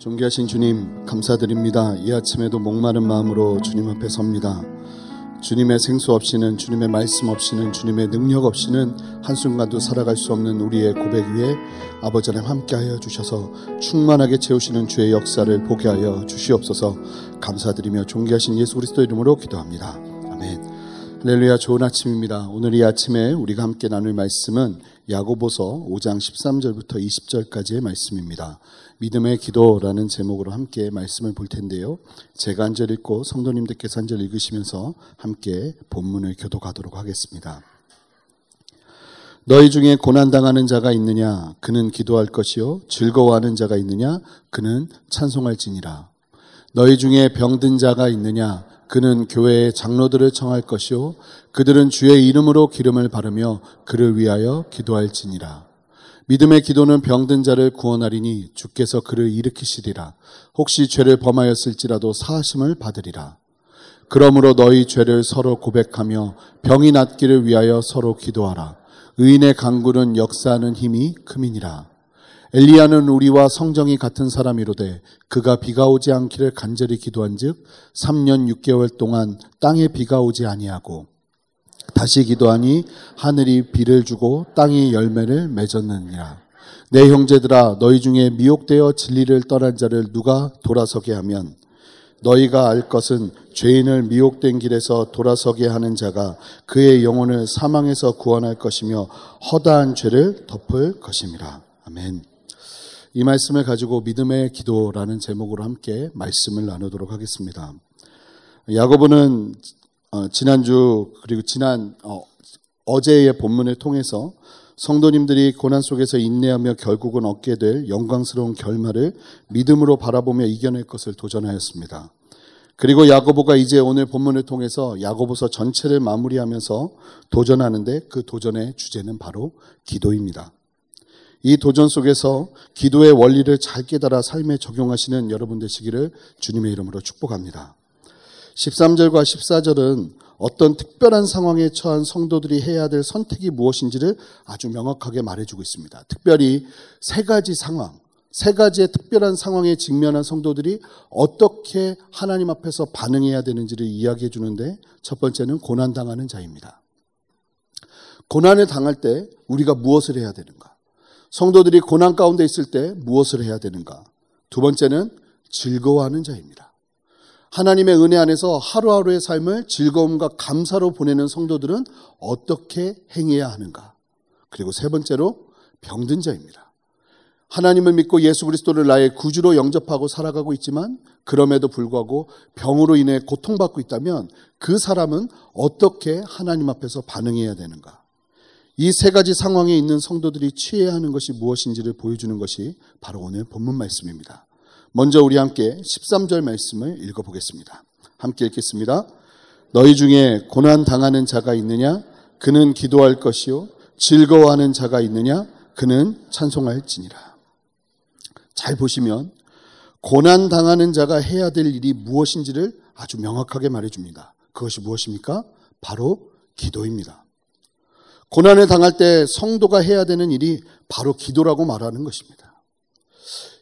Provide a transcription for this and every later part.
존귀하신 주님 감사드립니다. 이 아침에도 목마른 마음으로 주님 앞에 섭니다. 주님의 생수 없이는 주님의 말씀 없이는 주님의 능력 없이는 한순간도 살아갈 수 없는 우리의 고백 위에 아버지 하나님 함께하여 주셔서 충만하게 채우시는 주의 역사를 보게 하여 주시옵소서 감사드리며 존귀하신 예수 그리스도 이름으로 기도합니다. 할렐루야 좋은 아침입니다. 오늘 이 아침에 우리가 함께 나눌 말씀은 야고보서 5장 13절부터 20절까지의 말씀입니다. 믿음의 기도라는 제목으로 함께 말씀을 볼 텐데요. 제가 한 절 읽고 성도님들께서 한 절 읽으시면서 함께 본문을 교도가도록 하겠습니다. 너희 중에 고난당하는 자가 있느냐? 그는 기도할 것이요. 즐거워하는 자가 있느냐? 그는 찬송할지니라. 너희 중에 병든 자가 있느냐? 그는 교회의 장로들을 청할 것이요. 그들은 주의 이름으로 기름을 바르며 그를 위하여 기도할지니라. 믿음의 기도는 병든 자를 구원하리니 주께서 그를 일으키시리라. 혹시 죄를 범하였을지라도 사하심을 받으리라. 그러므로 너희 죄를 서로 고백하며 병이 낫기를 위하여 서로 기도하라. 의인의 강구는 역사하는 힘이 크민이라. 엘리야는 우리와 성정이 같은 사람이로되 그가 비가 오지 않기를 간절히 기도한즉 3년 6개월 동안 땅에 비가 오지 아니하고 다시 기도하니 하늘이 비를 주고 땅이 열매를 맺었느니라. 내 형제들아 너희 중에 미혹되어 진리를 떠난 자를 누가 돌아서게 하면 너희가 알 것은 죄인을 미혹된 길에서 돌아서게 하는 자가 그의 영혼을 사망에서 구원할 것이며 허다한 죄를 덮을 것임이라. 아멘. 이 말씀을 가지고 믿음의 기도라는 제목으로 함께 말씀을 나누도록 하겠습니다. 야고보는 어, 지난주 그리고 지난 어, 어제의 본문을 통해서 성도님들이 고난 속에서 인내하며 결국은 얻게 될 영광스러운 결말을 믿음으로 바라보며 이겨낼 것을 도전하였습니다. 그리고 야고보가 이제 오늘 본문을 통해서 야고보서 전체를 마무리하면서 도전하는데 그 도전의 주제는 바로 기도입니다. 이 도전 속에서 기도의 원리를 잘 깨달아 삶에 적용하시는 여러분 되시기를 주님의 이름으로 축복합니다. 13절과 14절은 어떤 특별한 상황에 처한 성도들이 해야 될 선택이 무엇인지를 아주 명확하게 말해주고 있습니다. 특별히 세 가지 상황, 세 가지의 특별한 상황에 직면한 성도들이 어떻게 하나님 앞에서 반응해야 되는지를 이야기해 주는데 첫 번째는 고난당하는 자입니다. 고난을 당할 때 우리가 무엇을 해야 되는가? 성도들이 고난 가운데 있을 때 무엇을 해야 되는가? 두 번째는 즐거워하는 자입니다. 하나님의 은혜 안에서 하루하루의 삶을 즐거움과 감사로 보내는 성도들은 어떻게 행해야 하는가? 그리고 세 번째로 병든 자입니다. 하나님을 믿고 예수 그리스도를 나의 구주로 영접하고 살아가고 있지만 그럼에도 불구하고 병으로 인해 고통받고 있다면 그 사람은 어떻게 하나님 앞에서 반응해야 되는가? 이 세 가지 상황에 있는 성도들이 취해야 하는 것이 무엇인지를 보여주는 것이 바로 오늘 본문 말씀입니다. 먼저 우리 함께 13절 말씀을 읽어보겠습니다. 함께 읽겠습니다. 너희 중에 고난 당하는 자가 있느냐? 그는 기도할 것이요. 즐거워하는 자가 있느냐? 그는 찬송할지니라. 잘 보시면 고난 당하는 자가 해야 될 일이 무엇인지를 아주 명확하게 말해줍니다. 그것이 무엇입니까? 바로 기도입니다. 고난을 당할 때 성도가 해야 되는 일이 바로 기도라고 말하는 것입니다.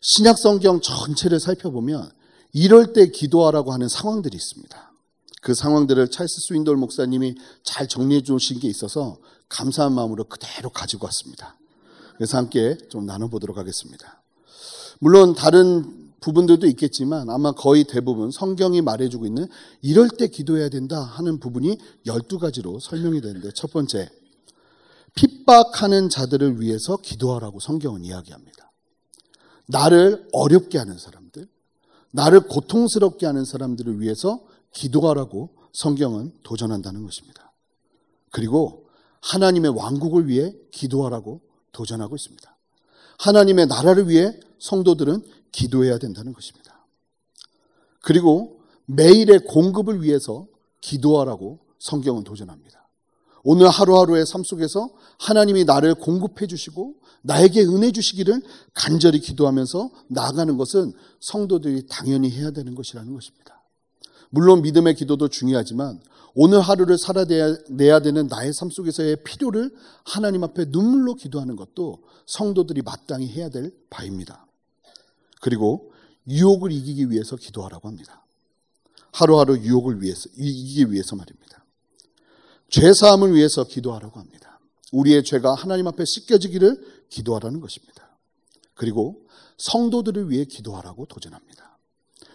신약 성경 전체를 살펴보면 이럴 때 기도하라고 하는 상황들이 있습니다. 그 상황들을 찰스 스윈돌 목사님이 잘 정리해 주신 게 있어서 감사한 마음으로 그대로 가지고 왔습니다. 그래서 함께 좀 나눠보도록 하겠습니다. 물론 다른 부분들도 있겠지만 아마 거의 대부분 성경이 말해주고 있는 이럴 때 기도해야 된다 하는 부분이 12가지로 설명이 되는데 첫 번째, 핍박하는 자들을 위해서 기도하라고 성경은 이야기합니다. 나를 어렵게 하는 사람들, 나를 고통스럽게 하는 사람들을 위해서 기도하라고 성경은 도전한다는 것입니다. 그리고 하나님의 왕국을 위해 기도하라고 도전하고 있습니다. 하나님의 나라를 위해 성도들은 기도해야 된다는 것입니다. 그리고 매일의 공급을 위해서 기도하라고 성경은 도전합니다. 오늘 하루하루의 삶 속에서 하나님이 나를 공급해 주시고 나에게 은혜 주시기를 간절히 기도하면서 나아가는 것은 성도들이 당연히 해야 되는 것이라는 것입니다. 물론 믿음의 기도도 중요하지만 오늘 하루를 살아내야 되는 나의 삶 속에서의 필요를 하나님 앞에 눈물로 기도하는 것도 성도들이 마땅히 해야 될 바입니다. 그리고 유혹을 이기기 위해서 기도하라고 합니다. 하루하루 유혹을 위해서, 이기기 위해서 말입니다. 죄사함을 위해서 기도하라고 합니다. 우리의 죄가 하나님 앞에 씻겨지기를 기도하라는 것입니다. 그리고 성도들을 위해 기도하라고 도전합니다.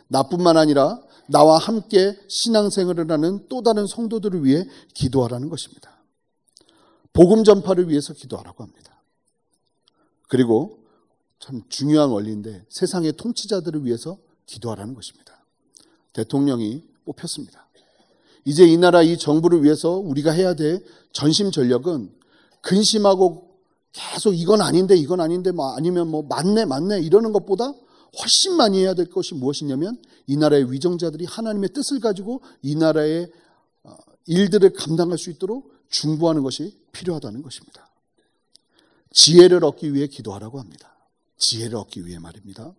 나뿐만 아니라 나와 함께 신앙생활을 하는 또 다른 성도들을 위해 기도하라는 것입니다. 복음 전파를 위해서 기도하라고 합니다. 그리고 참 중요한 원리인데 세상의 통치자들을 위해서 기도하라는 것입니다. 대통령이 뽑혔습니다. 이제 이 나라 이 정부를 위해서 우리가 해야 될 전심 전력은 근심하고 계속 이건 아닌데 이건 아닌데 뭐 아니면 뭐 맞네 맞네 이러는 것보다 훨씬 많이 해야 될 것이 무엇이냐면 이 나라의 위정자들이 하나님의 뜻을 가지고 이 나라의 어, 일들을 감당할 수 있도록 중보하는 것이 필요하다는 것입니다. 지혜를 얻기 위해 기도하라고 합니다. 지혜를 얻기 위해 말입니다.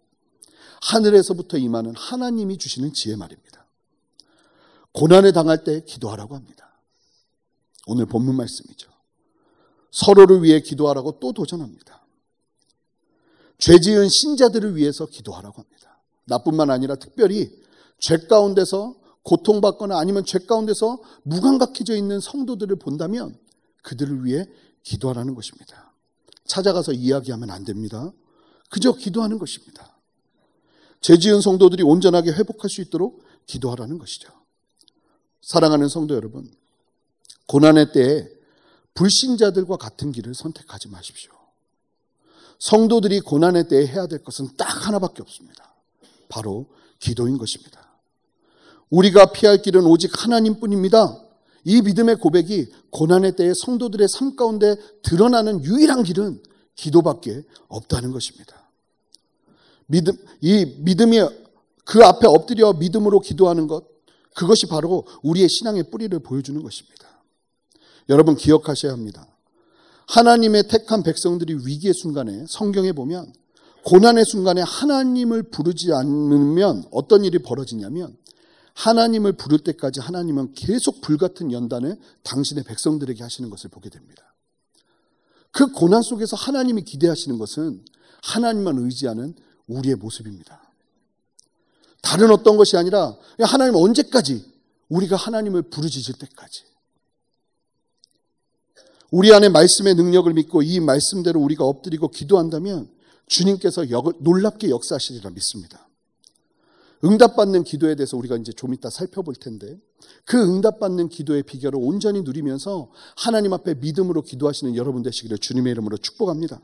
하늘에서부터 임하는 하나님이 주시는 지혜 말입니다. 고난에 당할 때 기도하라고 합니다. 오늘 본문 말씀이죠. 서로를 위해 기도하라고 또 도전합니다. 죄 지은 신자들을 위해서 기도하라고 합니다. 나뿐만 아니라 특별히 죄 가운데서 고통받거나 아니면 죄 가운데서 무감각해져 있는 성도들을 본다면 그들을 위해 기도하라는 것입니다. 찾아가서 이야기하면 안 됩니다. 그저 기도하는 것입니다. 죄 지은 성도들이 온전하게 회복할 수 있도록 기도하라는 것이죠. 사랑하는 성도 여러분, 고난의 때에 불신자들과 같은 길을 선택하지 마십시오. 성도들이 고난의 때에 해야 될 것은 딱 하나밖에 없습니다. 바로 기도인 것입니다. 우리가 피할 길은 오직 하나님뿐입니다. 이 믿음의 고백이 고난의 때에 성도들의 삶 가운데 드러나는 유일한 길은 기도밖에 없다는 것입니다. 믿음, 이 믿음이 그 앞에 엎드려 믿음으로 기도하는 것, 그것이 바로 우리의 신앙의 뿌리를 보여주는 것입니다. 여러분 기억하셔야 합니다. 하나님의 택한 백성들이 위기의 순간에 성경에 보면 고난의 순간에 하나님을 부르지 않으면 어떤 일이 벌어지냐면 하나님을 부를 때까지 하나님은 계속 불같은 연단을 당신의 백성들에게 하시는 것을 보게 됩니다. 그 고난 속에서 하나님이 기대하시는 것은 하나님만 의지하는 우리의 모습입니다. 다른 어떤 것이 아니라 하나님 언제까지 우리가 하나님을 부르짖을 때까지 우리 안에 말씀의 능력을 믿고 이 말씀대로 우리가 엎드리고 기도한다면 주님께서 놀랍게 역사하시리라 믿습니다. 응답받는 기도에 대해서 우리가 이제 좀 이따 살펴볼 텐데 그 응답받는 기도의 비결을 온전히 누리면서 하나님 앞에 믿음으로 기도하시는 여러분 되시기를 주님의 이름으로 축복합니다.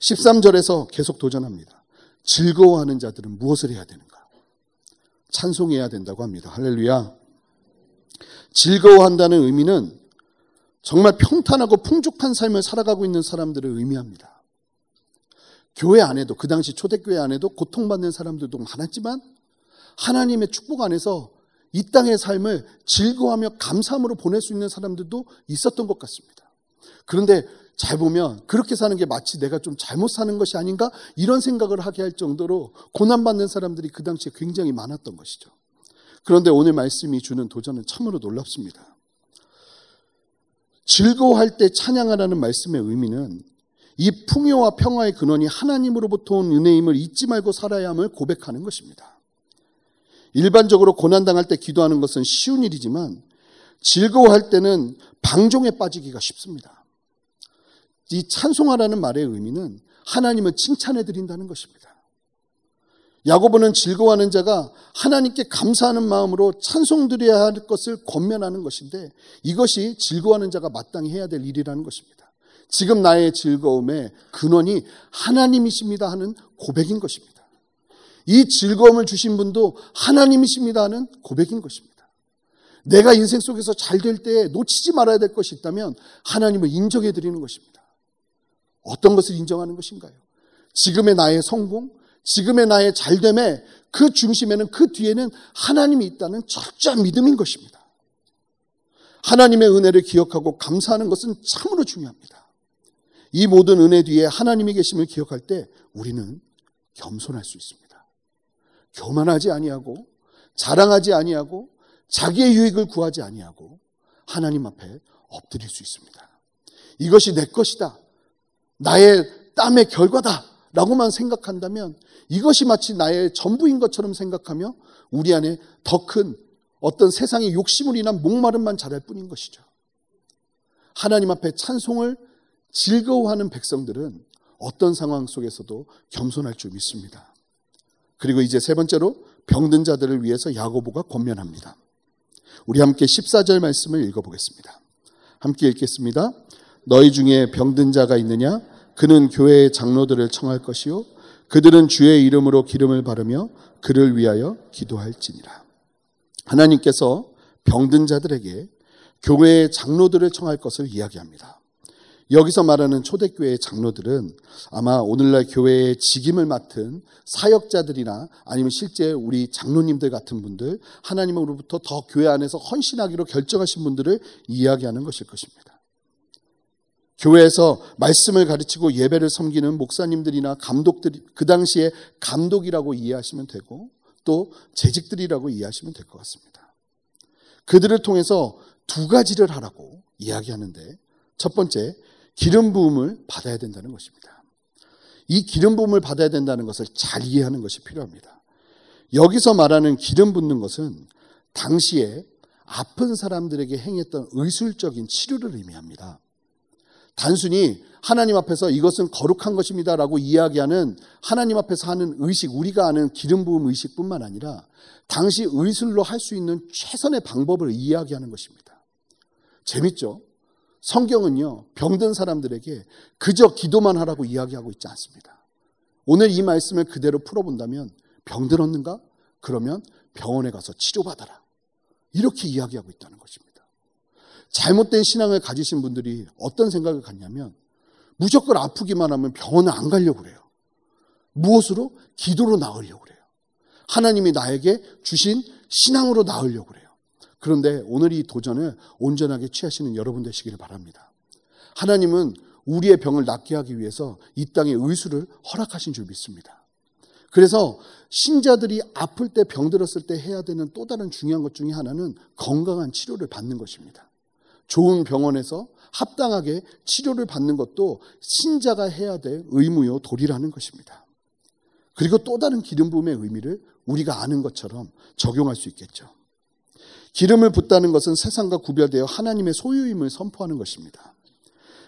13절에서 계속 도전합니다. 즐거워하는 자들은 무엇을 해야 되는가? 찬송해야 된다고 합니다. 할렐루야. 즐거워한다는 의미는 정말 평탄하고 풍족한 삶을 살아가고 있는 사람들을 의미합니다. 교회 안에도 그 당시 초대교회 안에도 고통받는 사람들도 많았지만 하나님의 축복 안에서 이 땅의 삶을 즐거워하며 감사함으로 보낼 수 있는 사람들도 있었던 것 같습니다. 그런데 잘 보면 그렇게 사는 게 마치 내가 좀 잘못 사는 것이 아닌가 이런 생각을 하게 할 정도로 고난받는 사람들이 그 당시에 굉장히 많았던 것이죠. 그런데 오늘 말씀이 주는 도전은 참으로 놀랍습니다. 즐거워할 때 찬양하라는 말씀의 의미는 이 풍요와 평화의 근원이 하나님으로부터 온 은혜임을 잊지 말고 살아야 함을 고백하는 것입니다. 일반적으로 고난당할 때 기도하는 것은 쉬운 일이지만 즐거워할 때는 방종에 빠지기가 쉽습니다. 이 찬송하라는 말의 의미는 하나님을 칭찬해 드린다는 것입니다. 야고보는 즐거워하는 자가 하나님께 감사하는 마음으로 찬송드려야 할 것을 권면하는 것인데 이것이 즐거워하는 자가 마땅히 해야 될 일이라는 것입니다. 지금 나의 즐거움의 근원이 하나님이십니다 하는 고백인 것입니다. 이 즐거움을 주신 분도 하나님이십니다 하는 고백인 것입니다. 내가 인생 속에서 잘 될 때 놓치지 말아야 될 것이 있다면 하나님을 인정해 드리는 것입니다. 어떤 것을 인정하는 것인가요? 지금의 나의 성공, 지금의 나의 잘됨에 그 중심에는 그 뒤에는 하나님이 있다는 철저한 믿음인 것입니다. 하나님의 은혜를 기억하고 감사하는 것은 참으로 중요합니다. 이 모든 은혜 뒤에 하나님이 계심을 기억할 때 우리는 겸손할 수 있습니다. 교만하지 아니하고 자랑하지 아니하고 자기의 유익을 구하지 아니하고 하나님 앞에 엎드릴 수 있습니다. 이것이 내 것이다. 나의 땀의 결과다. 라고만 생각한다면 이것이 마치 나의 전부인 것처럼 생각하며 우리 안에 더 큰 어떤 세상의 욕심을 인한 목마름만 자랄 뿐인 것이죠. 하나님 앞에 찬송을 즐거워하는 백성들은 어떤 상황 속에서도 겸손할 줄 믿습니다. 그리고 이제 세 번째로 병든 자들을 위해서 야고보가 권면합니다. 우리 함께 14절 말씀을 읽어보겠습니다. 함께 읽겠습니다. 너희 중에 병든 자가 있느냐? 그는 교회의 장로들을 청할 것이요. 그들은 주의 이름으로 기름을 바르며 그를 위하여 기도할지니라. 하나님께서 병든 자들에게 교회의 장로들을 청할 것을 이야기합니다. 여기서 말하는 초대교회의 장로들은 아마 오늘날 교회의 직임을 맡은 사역자들이나 아니면 실제 우리 장로님들 같은 분들, 하나님으로부터 더 교회 안에서 헌신하기로 결정하신 분들을 이야기하는 것일 것입니다. 교회에서 말씀을 가르치고 예배를 섬기는 목사님들이나 감독들이 그 당시에 감독이라고 이해하시면 되고 또 재직들이라고 이해하시면 될 것 같습니다. 그들을 통해서 두 가지를 하라고 이야기하는데 첫 번째 기름 부음을 받아야 된다는 것입니다. 이 기름 부음을 받아야 된다는 것을 잘 이해하는 것이 필요합니다. 여기서 말하는 기름 붓는 것은 당시에 아픈 사람들에게 행했던 의술적인 치료를 의미합니다. 단순히 하나님 앞에서 이것은 거룩한 것입니다라고 이야기하는 하나님 앞에서 하는 의식, 우리가 아는 기름 부음 의식뿐만 아니라 당시 의술로 할 수 있는 최선의 방법을 이야기하는 것입니다. 재밌죠? 성경은요, 병든 사람들에게 그저 기도만 하라고 이야기하고 있지 않습니다. 오늘 이 말씀을 그대로 풀어본다면 병들었는가? 그러면 병원에 가서 치료받아라. 이렇게 이야기하고 있다는 것입니다. 잘못된 신앙을 가지신 분들이 어떤 생각을 갖냐면 무조건 아프기만 하면 병원을 안 가려고 그래요. 무엇으로? 기도로 나으려고 그래요. 하나님이 나에게 주신 신앙으로 나으려고 그래요. 그런데 오늘 이 도전을 온전하게 취하시는 여러분 되시기를 바랍니다. 하나님은 우리의 병을 낫게 하기 위해서 이 땅에 의수를 허락하신 줄 믿습니다. 그래서 신자들이 아플 때 병들었을 때 해야 되는 또 다른 중요한 것 중에 하나는 건강한 치료를 받는 것입니다. 좋은 병원에서 합당하게 치료를 받는 것도 신자가 해야 될 의무요 도리라는 것입니다. 그리고 또 다른 기름 부음의 의미를 우리가 아는 것처럼 적용할 수 있겠죠. 기름을 붓다는 것은 세상과 구별되어 하나님의 소유임을 선포하는 것입니다.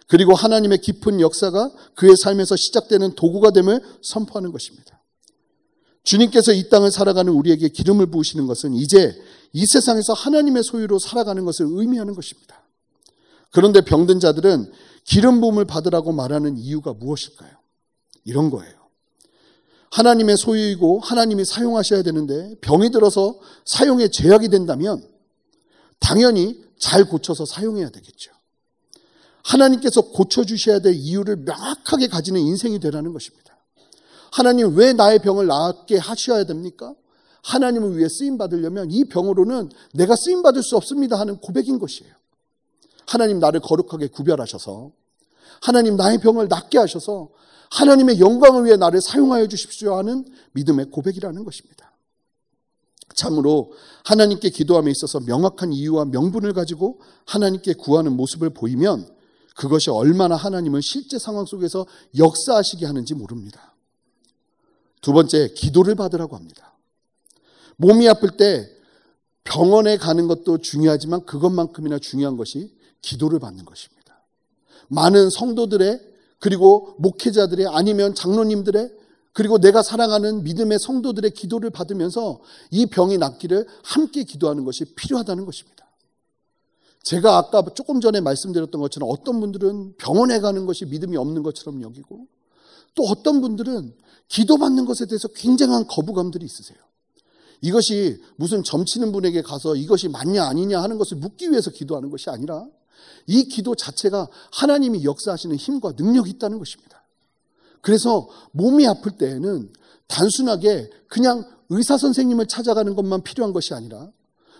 그리고 하나님의 깊은 역사가 그의 삶에서 시작되는 도구가 됨을 선포하는 것입니다. 주님께서 이 땅을 살아가는 우리에게 기름을 부으시는 것은 이제 이 세상에서 하나님의 소유로 살아가는 것을 의미하는 것입니다. 그런데 병든 자들은 기름 부음을 받으라고 말하는 이유가 무엇일까요? 이런 거예요. 하나님의 소유이고 하나님이 사용하셔야 되는데 병이 들어서 사용에 제약이 된다면 당연히 잘 고쳐서 사용해야 되겠죠. 하나님께서 고쳐주셔야 될 이유를 명확하게 가지는 인생이 되라는 것입니다. 하나님 왜 나의 병을 낫게 하셔야 됩니까? 하나님을 위해 쓰임 받으려면 이 병으로는 내가 쓰임 받을 수 없습니다 하는 고백인 것이에요. 하나님 나를 거룩하게 구별하셔서 하나님 나의 병을 낫게 하셔서 하나님의 영광을 위해 나를 사용하여 주십시오 하는 믿음의 고백이라는 것입니다. 참으로 하나님께 기도함에 있어서 명확한 이유와 명분을 가지고 하나님께 구하는 모습을 보이면 그것이 얼마나 하나님을 실제 상황 속에서 역사하시게 하는지 모릅니다. 두 번째, 기도를 받으라고 합니다. 몸이 아플 때 병원에 가는 것도 중요하지만 그것만큼이나 중요한 것이 기도를 받는 것입니다. 많은 성도들의 그리고 목회자들의 아니면 장로님들의 그리고 내가 사랑하는 믿음의 성도들의 기도를 받으면서 이 병이 낫기를 함께 기도하는 것이 필요하다는 것입니다. 제가 아까 조금 전에 말씀드렸던 것처럼 어떤 분들은 병원에 가는 것이 믿음이 없는 것처럼 여기고 또 어떤 분들은 기도받는 것에 대해서 굉장한 거부감들이 있으세요. 이것이 무슨 점치는 분에게 가서 이것이 맞냐 아니냐 하는 것을 묻기 위해서 기도하는 것이 아니라 이 기도 자체가 하나님이 역사하시는 힘과 능력이 있다는 것입니다. 그래서 몸이 아플 때에는 단순하게 그냥 의사 선생님을 찾아가는 것만 필요한 것이 아니라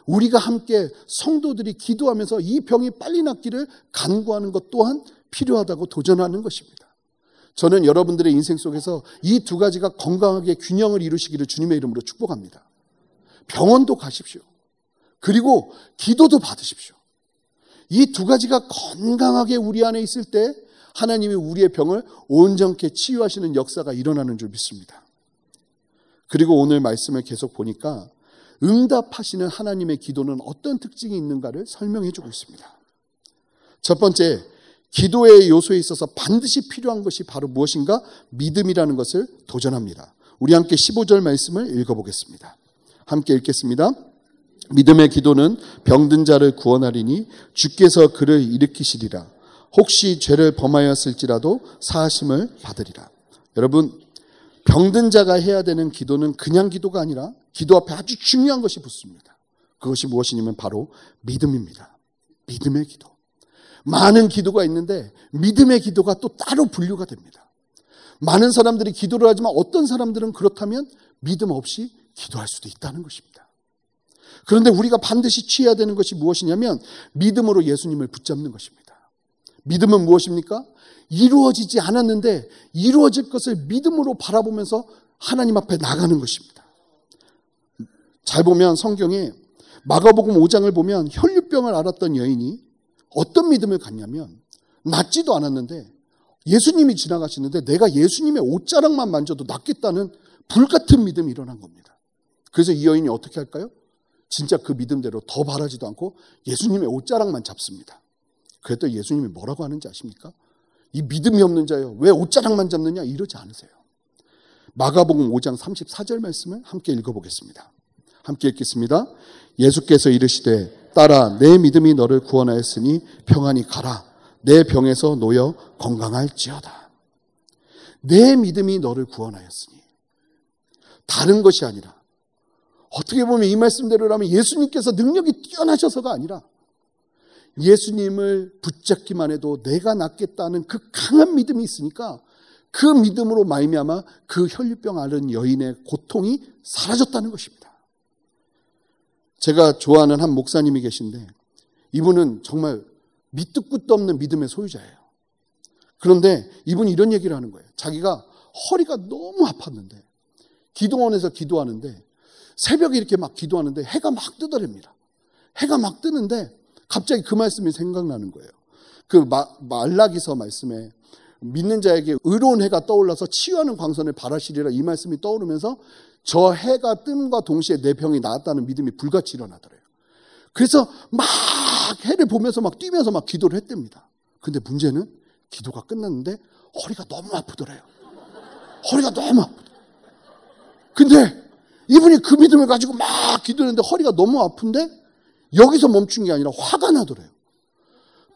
우리가 함께 성도들이 기도하면서 이 병이 빨리 낫기를 간구하는 것 또한 필요하다고 도전하는 것입니다. 저는 여러분들의 인생 속에서 이 두 가지가 건강하게 균형을 이루시기를 주님의 이름으로 축복합니다. 병원도 가십시오. 그리고 기도도 받으십시오. 이 두 가지가 건강하게 우리 안에 있을 때 하나님이 우리의 병을 온전케 치유하시는 역사가 일어나는 줄 믿습니다. 그리고 오늘 말씀을 계속 보니까 응답하시는 하나님의 기도는 어떤 특징이 있는가를 설명해 주고 있습니다. 첫 번째, 기도의 요소에 있어서 반드시 필요한 것이 바로 무엇인가? 믿음이라는 것을 도전합니다. 우리 함께 15절 말씀을 읽어보겠습니다. 함께 읽겠습니다. 믿음의 기도는 병든 자를 구원하리니 주께서 그를 일으키시리라. 혹시 죄를 범하였을지라도 사하심을 받으리라. 여러분, 병든 자가 해야 되는 기도는 그냥 기도가 아니라 기도 앞에 아주 중요한 것이 붙습니다. 그것이 무엇이냐면 바로 믿음입니다. 믿음의 기도. 많은 기도가 있는데 믿음의 기도가 또 따로 분류가 됩니다. 많은 사람들이 기도를 하지만 어떤 사람들은 그렇다면 믿음 없이 기도할 수도 있다는 것입니다. 그런데 우리가 반드시 취해야 되는 것이 무엇이냐면 믿음으로 예수님을 붙잡는 것입니다. 믿음은 무엇입니까? 이루어지지 않았는데 이루어질 것을 믿음으로 바라보면서 하나님 앞에 나가는 것입니다. 잘 보면 성경에 마가복음 5장을 보면 혈류병을 앓았던 여인이 어떤 믿음을 갖냐면 낫지도 않았는데 예수님이 지나가시는데 내가 예수님의 옷자락만 만져도 낫겠다는 불같은 믿음이 일어난 겁니다. 그래서 이 여인이 어떻게 할까요? 진짜 그 믿음대로 더 바라지도 않고 예수님의 옷자락만 잡습니다. 그랬더니 예수님이 뭐라고 하는지 아십니까? 이 믿음이 없는 자요. 왜 옷자락만 잡느냐? 이러지 않으세요. 마가복음 5장 34절 말씀을 함께 읽어보겠습니다. 함께 읽겠습니다. 예수께서 이르시되 따라 내 믿음이 너를 구원하였으니 평안히 가라. 내 병에서 놓여 건강할지어다. 내 믿음이 너를 구원하였으니 다른 것이 아니라 어떻게 보면 이 말씀대로라면 예수님께서 능력이 뛰어나셔서가 아니라 예수님을 붙잡기만 해도 내가 낫겠다는 그 강한 믿음이 있으니까 그 믿음으로 말미암아 그 혈류병 앓은 여인의 고통이 사라졌다는 것입니다. 제가 좋아하는 한 목사님이 계신데 이분은 정말 밑도 끝도 없는 믿음의 소유자예요. 그런데 이분이 이런 얘기를 하는 거예요. 자기가 허리가 너무 아팠는데 기도원에서 기도하는데 새벽에 이렇게 막 기도하는데 해가 막 뜨더랍니다. 해가 막 뜨는데 갑자기 그 말씀이 생각나는 거예요. 그 마, 말라기서 말씀에 믿는 자에게 의로운 해가 떠올라서 치유하는 광선을 바라시리라 이 말씀이 떠오르면서 저 해가 뜸과 동시에 내 병이 나았다는 믿음이 불같이 일어나더래요. 그래서 막 해를 보면서 막 뛰면서 막 기도를 했답니다. 근데 문제는 기도가 끝났는데 허리가 너무 아프더래요. 허리가 너무 아프다. 근데 이분이 그 믿음을 가지고 막 기도했는데 허리가 너무 아픈데 여기서 멈춘 게 아니라 화가 나더래요.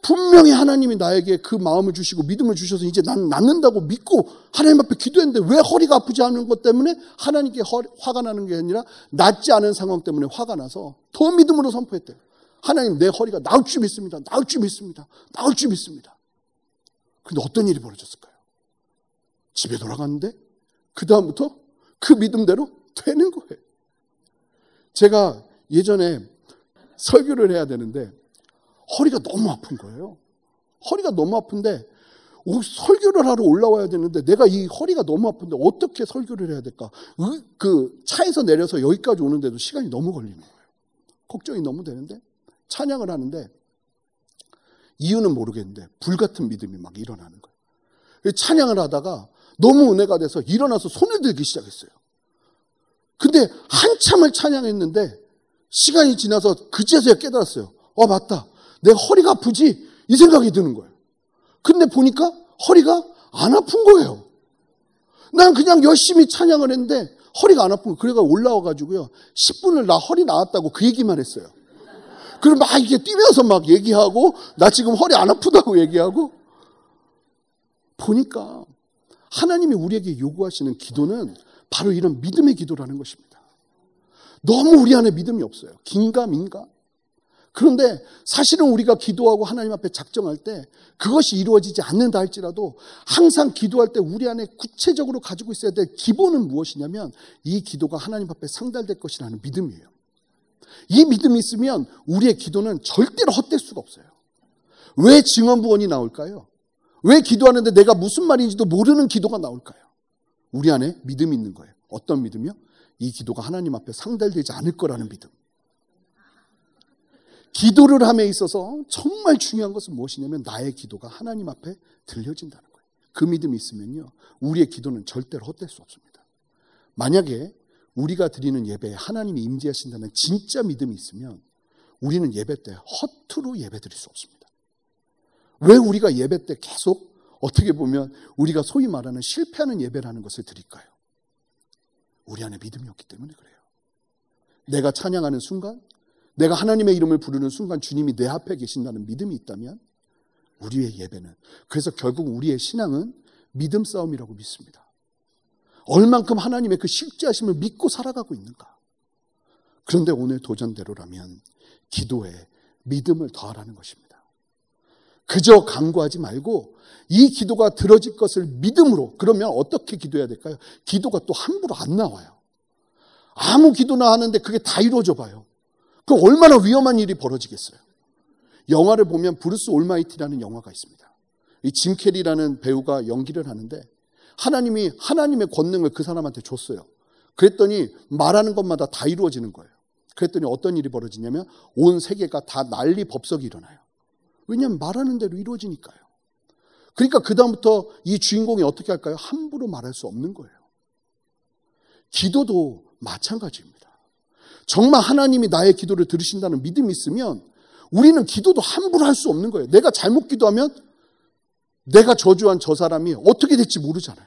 분명히 하나님이 나에게 그 마음을 주시고 믿음을 주셔서 이제 난 낫는다고 믿고 하나님 앞에 기도했는데 왜 허리가 아프지 않은 것 때문에 하나님께 허리, 화가 나는 게 아니라 낫지 않은 상황 때문에 화가 나서 더 믿음으로 선포했대요. 하나님 내 허리가 나을 줄 믿습니다. 나을 줄 믿습니다. 나을 줄 믿습니다. 근데 어떤 일이 벌어졌을까요? 집에 돌아갔는데 그 다음부터 그 믿음대로 되는 거예요. 제가 예전에 설교를 해야 되는데 허리가 너무 아픈 거예요. 허리가 너무 아픈데 설교를 하러 올라와야 되는데 내가 이 허리가 너무 아픈데 어떻게 설교를 해야 될까? 그 차에서 내려서 여기까지 오는데도 시간이 너무 걸리는 거예요. 걱정이 너무 되는데 찬양을 하는데 이유는 모르겠는데 불같은 믿음이 막 일어나는 거예요. 찬양을 하다가 너무 은혜가 돼서 일어나서 손을 들기 시작했어요. 근데 한참을 찬양했는데 시간이 지나서 그제서야 깨달았어요. 어, 맞다. 내 허리가 아프지? 이 생각이 드는 거예요. 근데 보니까 허리가 안 아픈 거예요. 난 그냥 열심히 찬양을 했는데 허리가 안 아픈 거예요. 그래가 올라와가지고요. 10분을 나 허리 나왔다고 그 얘기만 했어요. 그럼 막 이렇게 뛰면서 막 얘기하고 나 지금 허리 안 아프다고 얘기하고 보니까 하나님이 우리에게 요구하시는 기도는 바로 이런 믿음의 기도라는 것입니다. 너무 우리 안에 믿음이 없어요. 긴가 민가. 그런데 사실은 우리가 기도하고 하나님 앞에 작정할 때 그것이 이루어지지 않는다 할지라도 항상 기도할 때 우리 안에 구체적으로 가지고 있어야 될 기본은 무엇이냐면 이 기도가 하나님 앞에 상달될 것이라는 믿음이에요. 이 믿음이 있으면 우리의 기도는 절대로 헛될 수가 없어요. 왜 증언부원이 나올까요? 왜 기도하는데 내가 무슨 말인지도 모르는 기도가 나올까요? 우리 안에 믿음이 있는 거예요. 어떤 믿음이요? 이 기도가 하나님 앞에 상달되지 않을 거라는 믿음. 기도를 함에 있어서 정말 중요한 것은 무엇이냐면 나의 기도가 하나님 앞에 들려진다는 거예요. 그 믿음이 있으면요. 우리의 기도는 절대로 헛될 수 없습니다. 만약에 우리가 드리는 예배에 하나님이 임재하신다는 진짜 믿음이 있으면 우리는 예배 때 허투루 예배 드릴 수 없습니다. 왜 우리가 예배 때 계속 어떻게 보면 우리가 소위 말하는 실패하는 예배라는 것을 드릴까요? 우리 안에 믿음이 없기 때문에 그래요. 내가 찬양하는 순간, 내가 하나님의 이름을 부르는 순간 주님이 내 앞에 계신다는 믿음이 있다면 우리의 예배는 그래서 결국 우리의 신앙은 믿음 싸움이라고 믿습니다. 얼만큼 하나님의 그 실제하심을 믿고 살아가고 있는가? 그런데 오늘 도전대로라면 기도에 믿음을 더하라는 것입니다. 그저 간구하지 말고 이 기도가 들어질 것을 믿음으로 그러면 어떻게 기도해야 될까요? 기도가 또 함부로 안 나와요. 아무 기도나 하는데 그게 다 이루어져 봐요. 그 얼마나 위험한 일이 벌어지겠어요. 영화를 보면 브루스 올마이티라는 영화가 있습니다. 이 짐 캐리라는 배우가 연기를 하는데 하나님이 하나님의 권능을 그 사람한테 줬어요. 그랬더니 말하는 것마다 다 이루어지는 거예요. 그랬더니 어떤 일이 벌어지냐면 온 세계가 다 난리 법석이 일어나요. 왜냐하면 말하는 대로 이루어지니까요. 그러니까 그다음부터 이 주인공이 어떻게 할까요? 함부로 말할 수 없는 거예요. 기도도 마찬가지입니다. 정말 하나님이 나의 기도를 들으신다는 믿음이 있으면 우리는 기도도 함부로 할 수 없는 거예요. 내가 잘못 기도하면 내가 저주한 저 사람이 어떻게 될지 모르잖아요.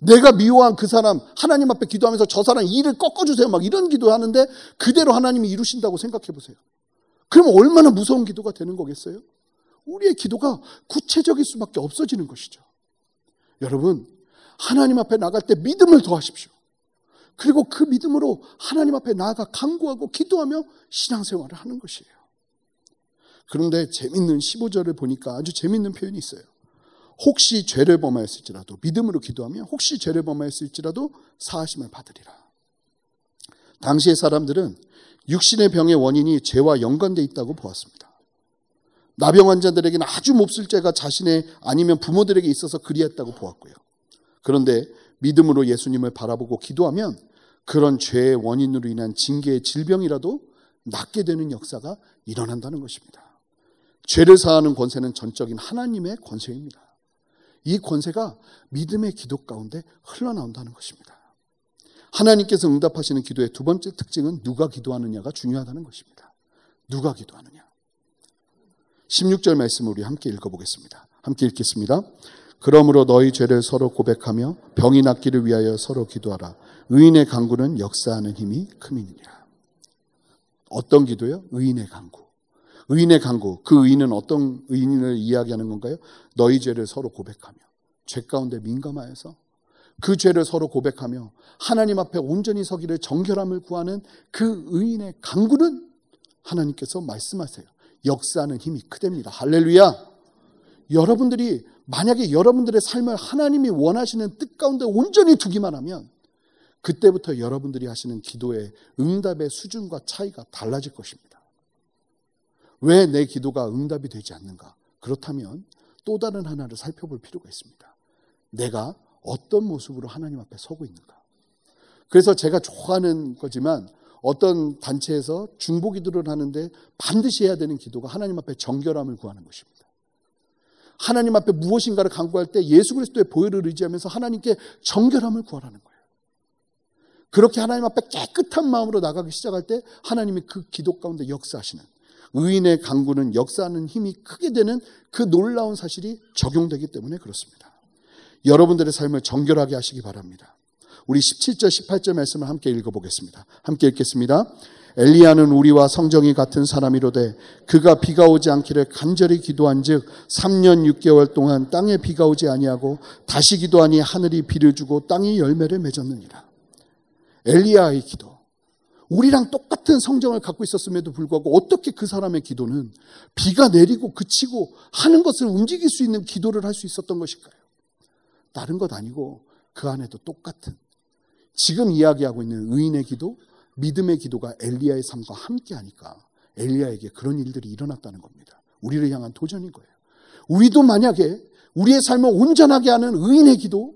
내가 미워한 그 사람 하나님 앞에 기도하면서 저 사람 일을 꺾어주세요 막 이런 기도하는데 그대로 하나님이 이루신다고 생각해 보세요. 그럼 얼마나 무서운 기도가 되는 거겠어요? 우리의 기도가 구체적일 수밖에 없어지는 것이죠. 여러분 하나님 앞에 나갈 때 믿음을 더하십시오. 그리고 그 믿음으로 하나님 앞에 나아가 간구하고 기도하며 신앙생활을 하는 것이에요. 그런데 재밌는 15절을 보니까 아주 재밌는 표현이 있어요. 혹시 죄를 범하였을지라도 믿음으로 기도하면 혹시 죄를 범하였을지라도 사하심을 받으리라. 당시의 사람들은 육신의 병의 원인이 죄와 연관되어 있다고 보았습니다. 나병 환자들에게는 아주 몹쓸 죄가 자신의 아니면 부모들에게 있어서 그리했다고 보았고요. 그런데 믿음으로 예수님을 바라보고 기도하면 그런 죄의 원인으로 인한 징계의 질병이라도 낫게 되는 역사가 일어난다는 것입니다. 죄를 사하는 권세는 전적인 하나님의 권세입니다. 이 권세가 믿음의 기도 가운데 흘러나온다는 것입니다. 하나님께서 응답하시는 기도의 두 번째 특징은 누가 기도하느냐가 중요하다는 것입니다. 누가 기도하느냐. 16절 말씀을 우리 함께 읽어보겠습니다. 함께 읽겠습니다. 그러므로 너희 죄를 서로 고백하며 병이 낫기를 위하여 서로 기도하라. 의인의 강구는 역사하는 힘이 크민이니라. 어떤 기도요? 의인의 강구. 의인의 강구. 그 의인은 어떤 의인을 이야기하는 건가요? 너희 죄를 서로 고백하며 죄 가운데 민감하여서 그 죄를 서로 고백하며 하나님 앞에 온전히 서기를 정결함을 구하는 그 의인의 강구는 하나님께서 말씀하세요. 역사하는 힘이 크답니다. 할렐루야. 여러분들이 만약에 여러분들의 삶을 하나님이 원하시는 뜻 가운데 온전히 두기만 하면 그때부터 여러분들이 하시는 기도의 응답의 수준과 차이가 달라질 것입니다. 왜 내 기도가 응답이 되지 않는가? 그렇다면 또 다른 하나를 살펴볼 필요가 있습니다. 내가 어떤 모습으로 하나님 앞에 서고 있는가? 그래서 제가 좋아하는 거지만 어떤 단체에서 중보 기도를 하는데 반드시 해야 되는 기도가 하나님 앞에 정결함을 구하는 것입니다. 하나님 앞에 무엇인가를 강구할 때 예수 그리스도의 보혈을 의지하면서 하나님께 정결함을 구하라는 거예요. 그렇게 하나님 앞에 깨끗한 마음으로 나가기 시작할 때 하나님이 그 기도 가운데 역사하시는 의인의 강구는 역사하는 힘이 크게 되는 그 놀라운 사실이 적용되기 때문에 그렇습니다. 여러분들의 삶을 정결하게 하시기 바랍니다. 우리 17절, 18절 말씀을 함께 읽어보겠습니다. 함께 읽겠습니다. 엘리야는 우리와 성정이 같은 사람이로되 그가 비가 오지 않기를 간절히 기도한즉 3년 6개월 동안 땅에 비가 오지 아니하고 다시 기도하니 하늘이 비를 주고 땅이 열매를 맺었느니라. 엘리야의 기도. 우리랑 똑같은 성정을 갖고 있었음에도 불구하고 어떻게 그 사람의 기도는 비가 내리고 그치고 하는 것을 움직일 수 있는 기도를 할 수 있었던 것일까요? 다른 것 아니고 그 안에도 똑같은 지금 이야기하고 있는 의인의 기도, 믿음의 기도가 엘리야의 삶과 함께 하니까 엘리야에게 그런 일들이 일어났다는 겁니다. 우리를 향한 도전인 거예요. 우리도 만약에 우리의 삶을 온전하게 하는 의인의 기도,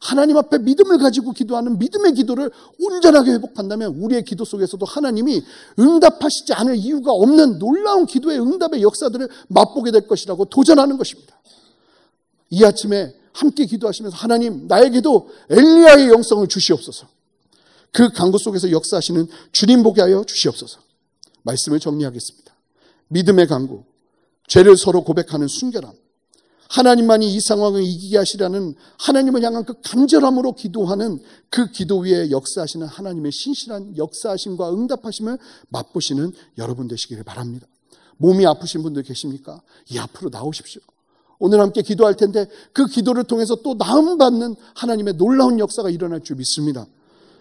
하나님 앞에 믿음을 가지고 기도하는 믿음의 기도를 온전하게 회복한다면 우리의 기도 속에서도 하나님이 응답하시지 않을 이유가 없는 놀라운 기도의 응답의 역사들을 맛보게 될 것이라고 도전하는 것입니다. 이 아침에 함께 기도하시면서 하나님 나에게도 엘리야의 영성을 주시옵소서. 그 강구 속에서 역사하시는 주님 보게 하여 주시옵소서. 말씀을 정리하겠습니다. 믿음의 강구, 죄를 서로 고백하는 순결함, 하나님만이 이 상황을 이기게 하시라는 하나님을 향한 그 간절함으로 기도하는 그 기도 위에 역사하시는 하나님의 신실한 역사하심과 응답하심을 맛보시는 여러분 되시기를 바랍니다. 몸이 아프신 분들 계십니까? 이 앞으로 나오십시오. 오늘 함께 기도할 텐데 그 기도를 통해서 또 나음받는 하나님의 놀라운 역사가 일어날 줄 믿습니다.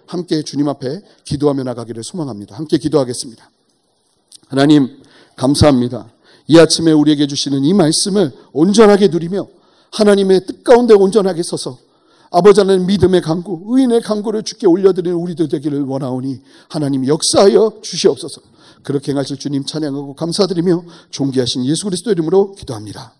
함께 주님 앞에 기도하며 나가기를 소망합니다. 함께 기도하겠습니다. 하나님, 감사합니다. 이 아침에 우리에게 주시는 이 말씀을 온전하게 누리며 하나님의 뜻 가운데 온전하게 서서 아버지 하나님 믿음의 강구, 의인의 강구를 주께 올려드리는 우리들 되기를 원하오니 하나님 역사하여 주시옵소서. 그렇게 행하실 주님 찬양하고 감사드리며 존귀하신 예수 그리스도 이름으로 기도합니다.